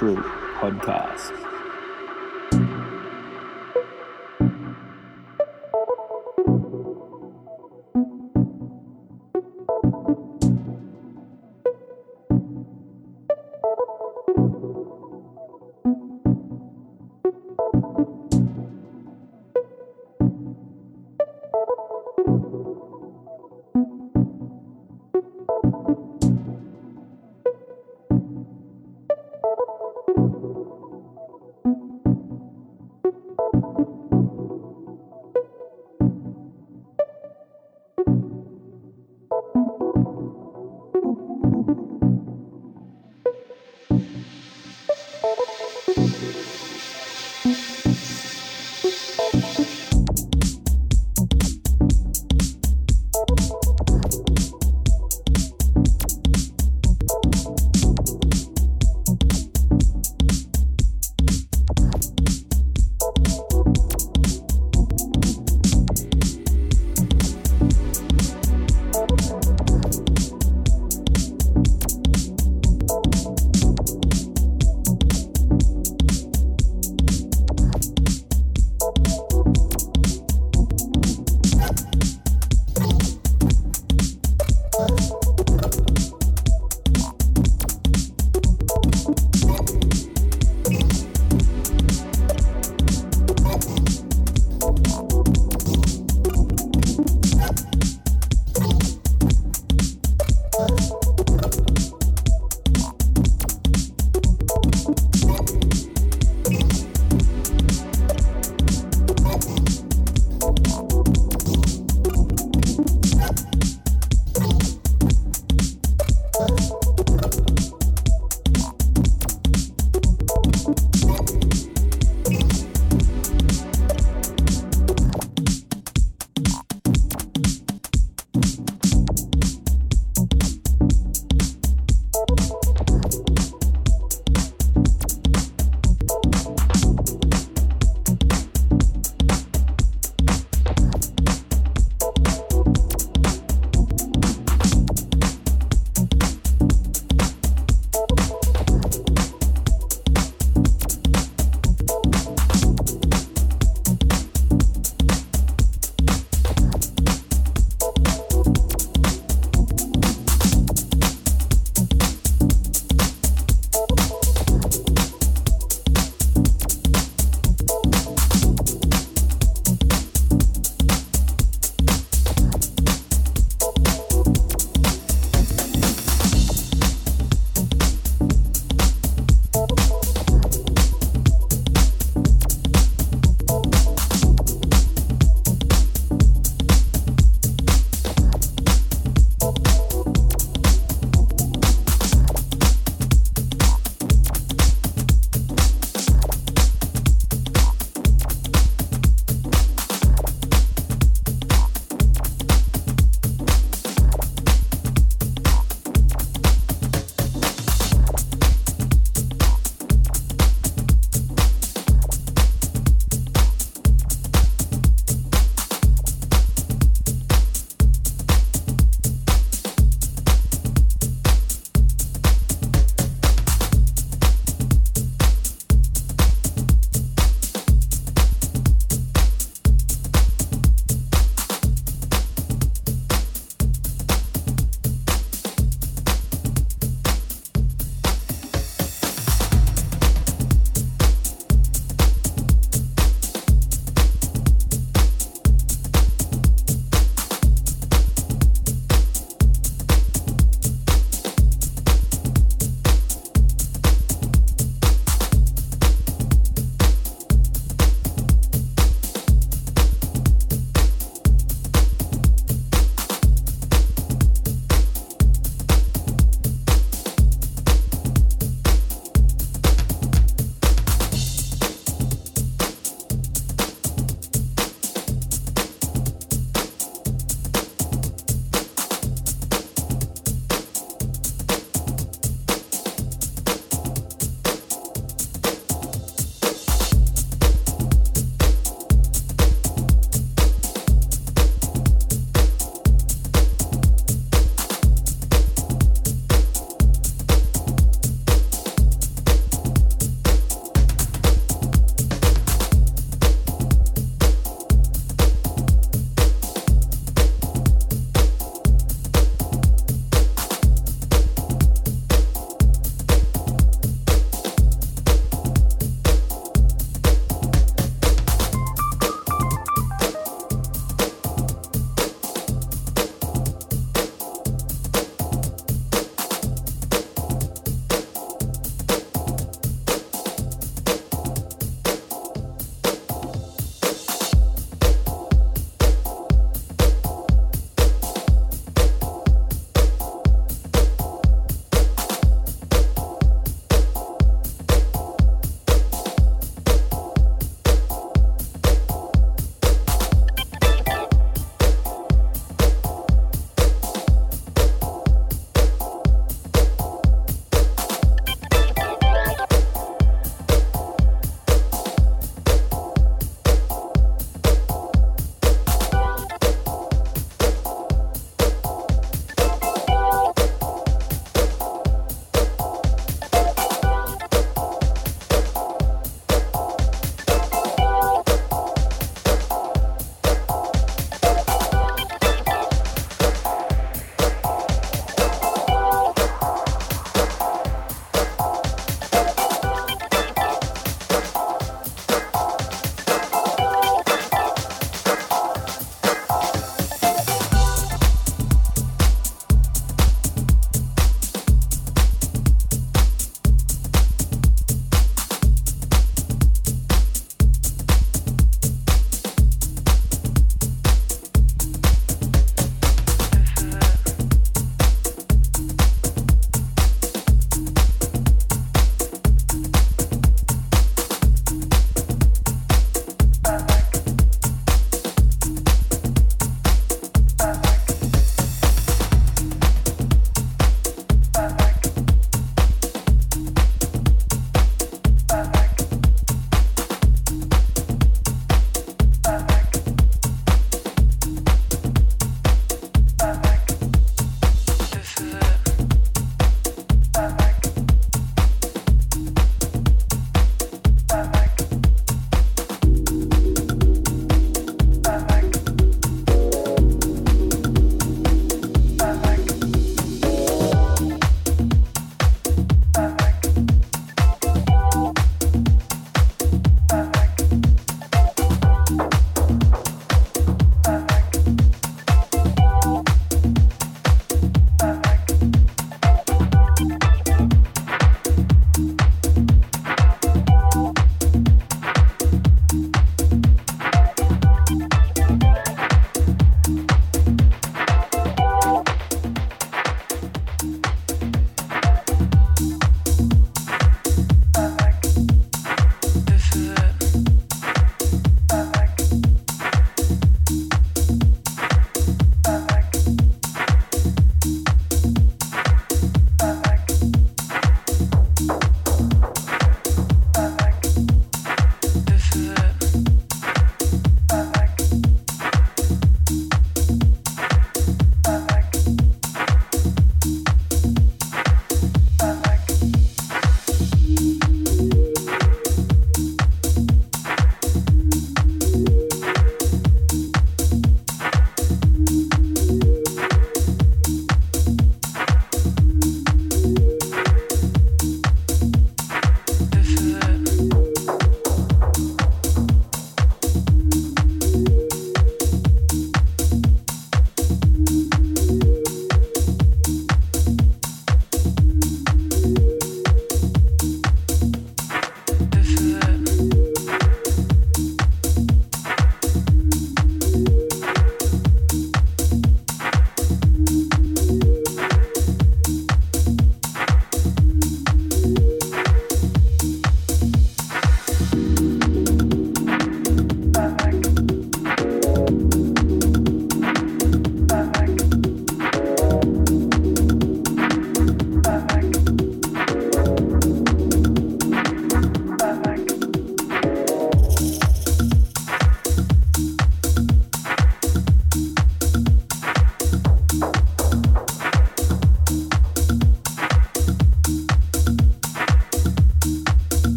Troop podcast.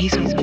he's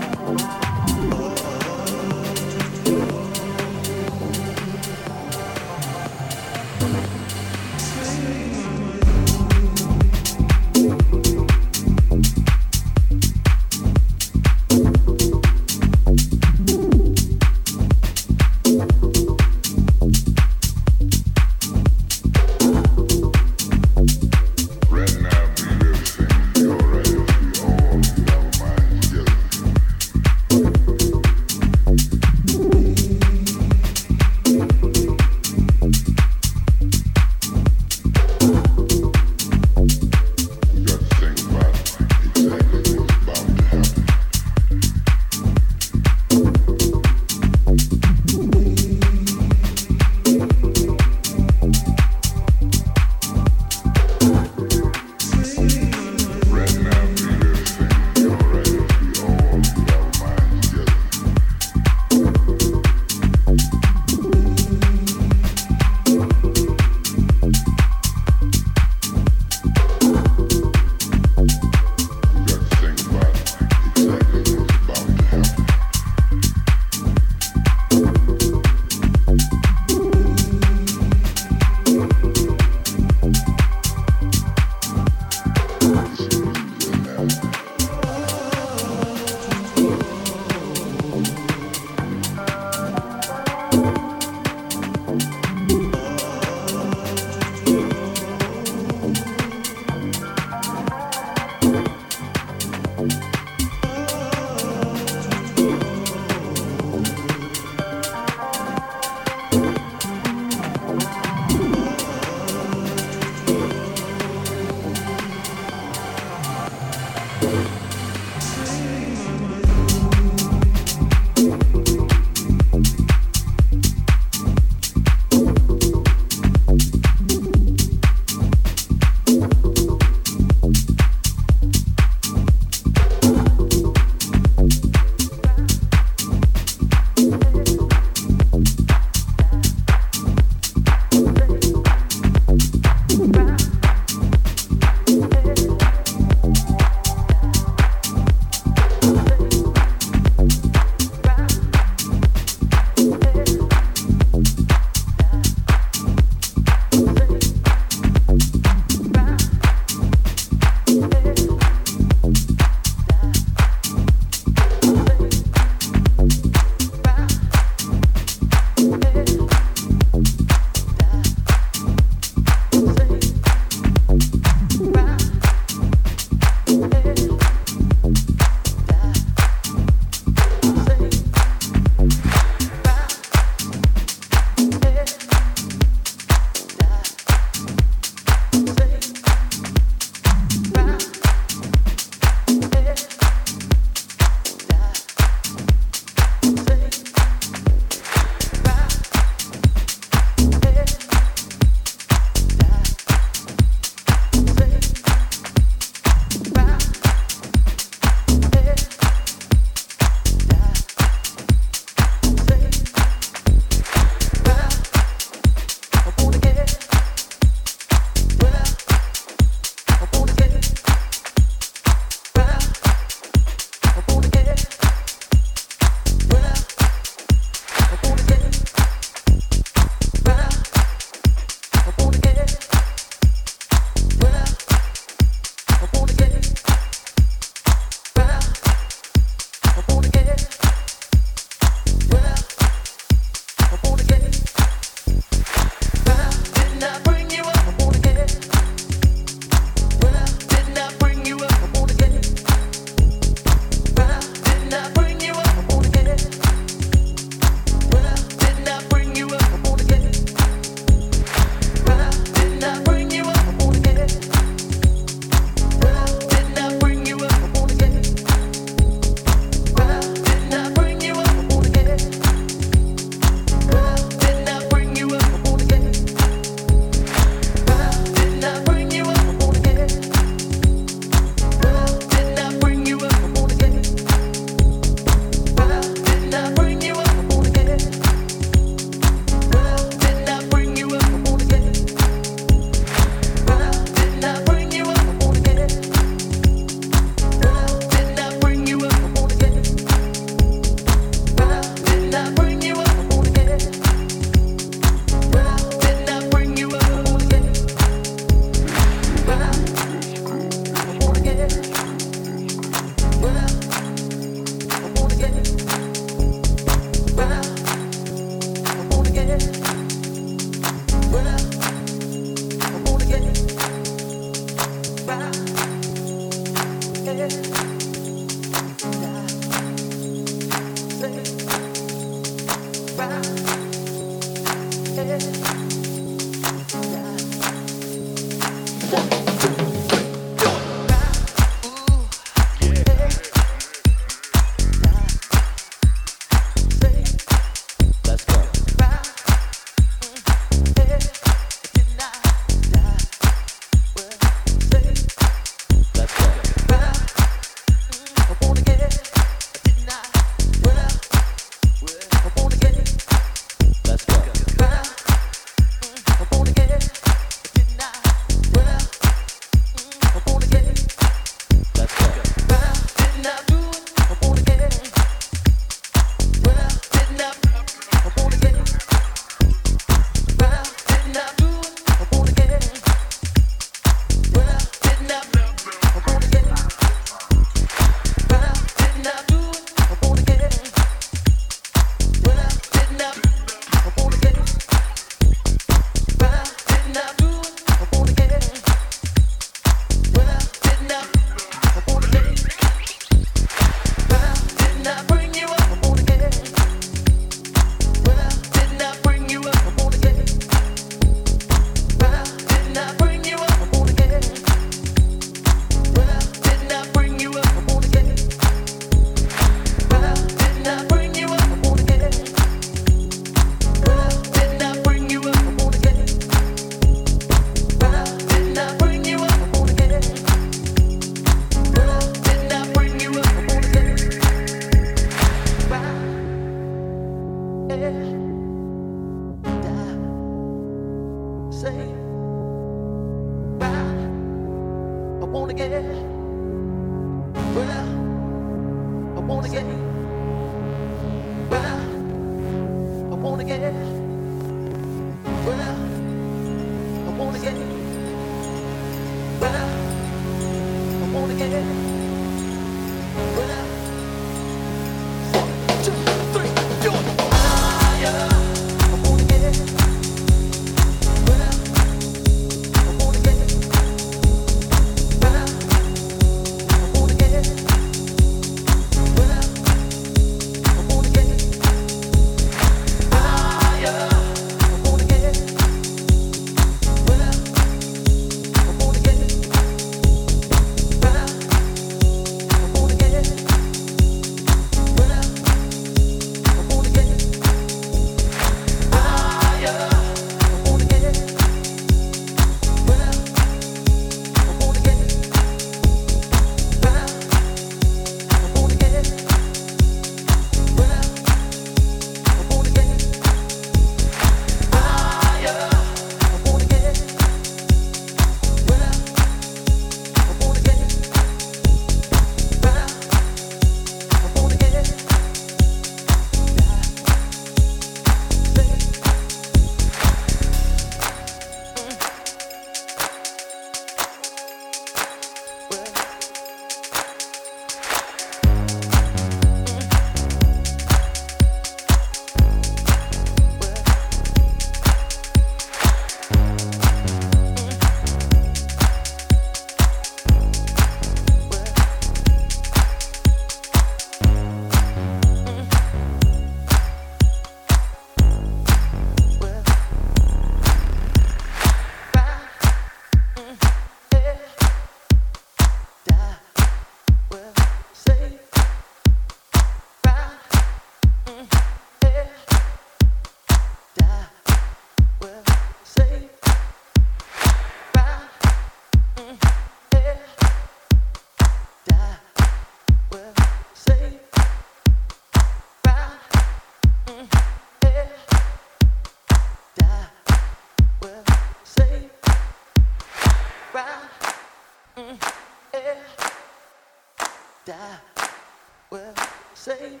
say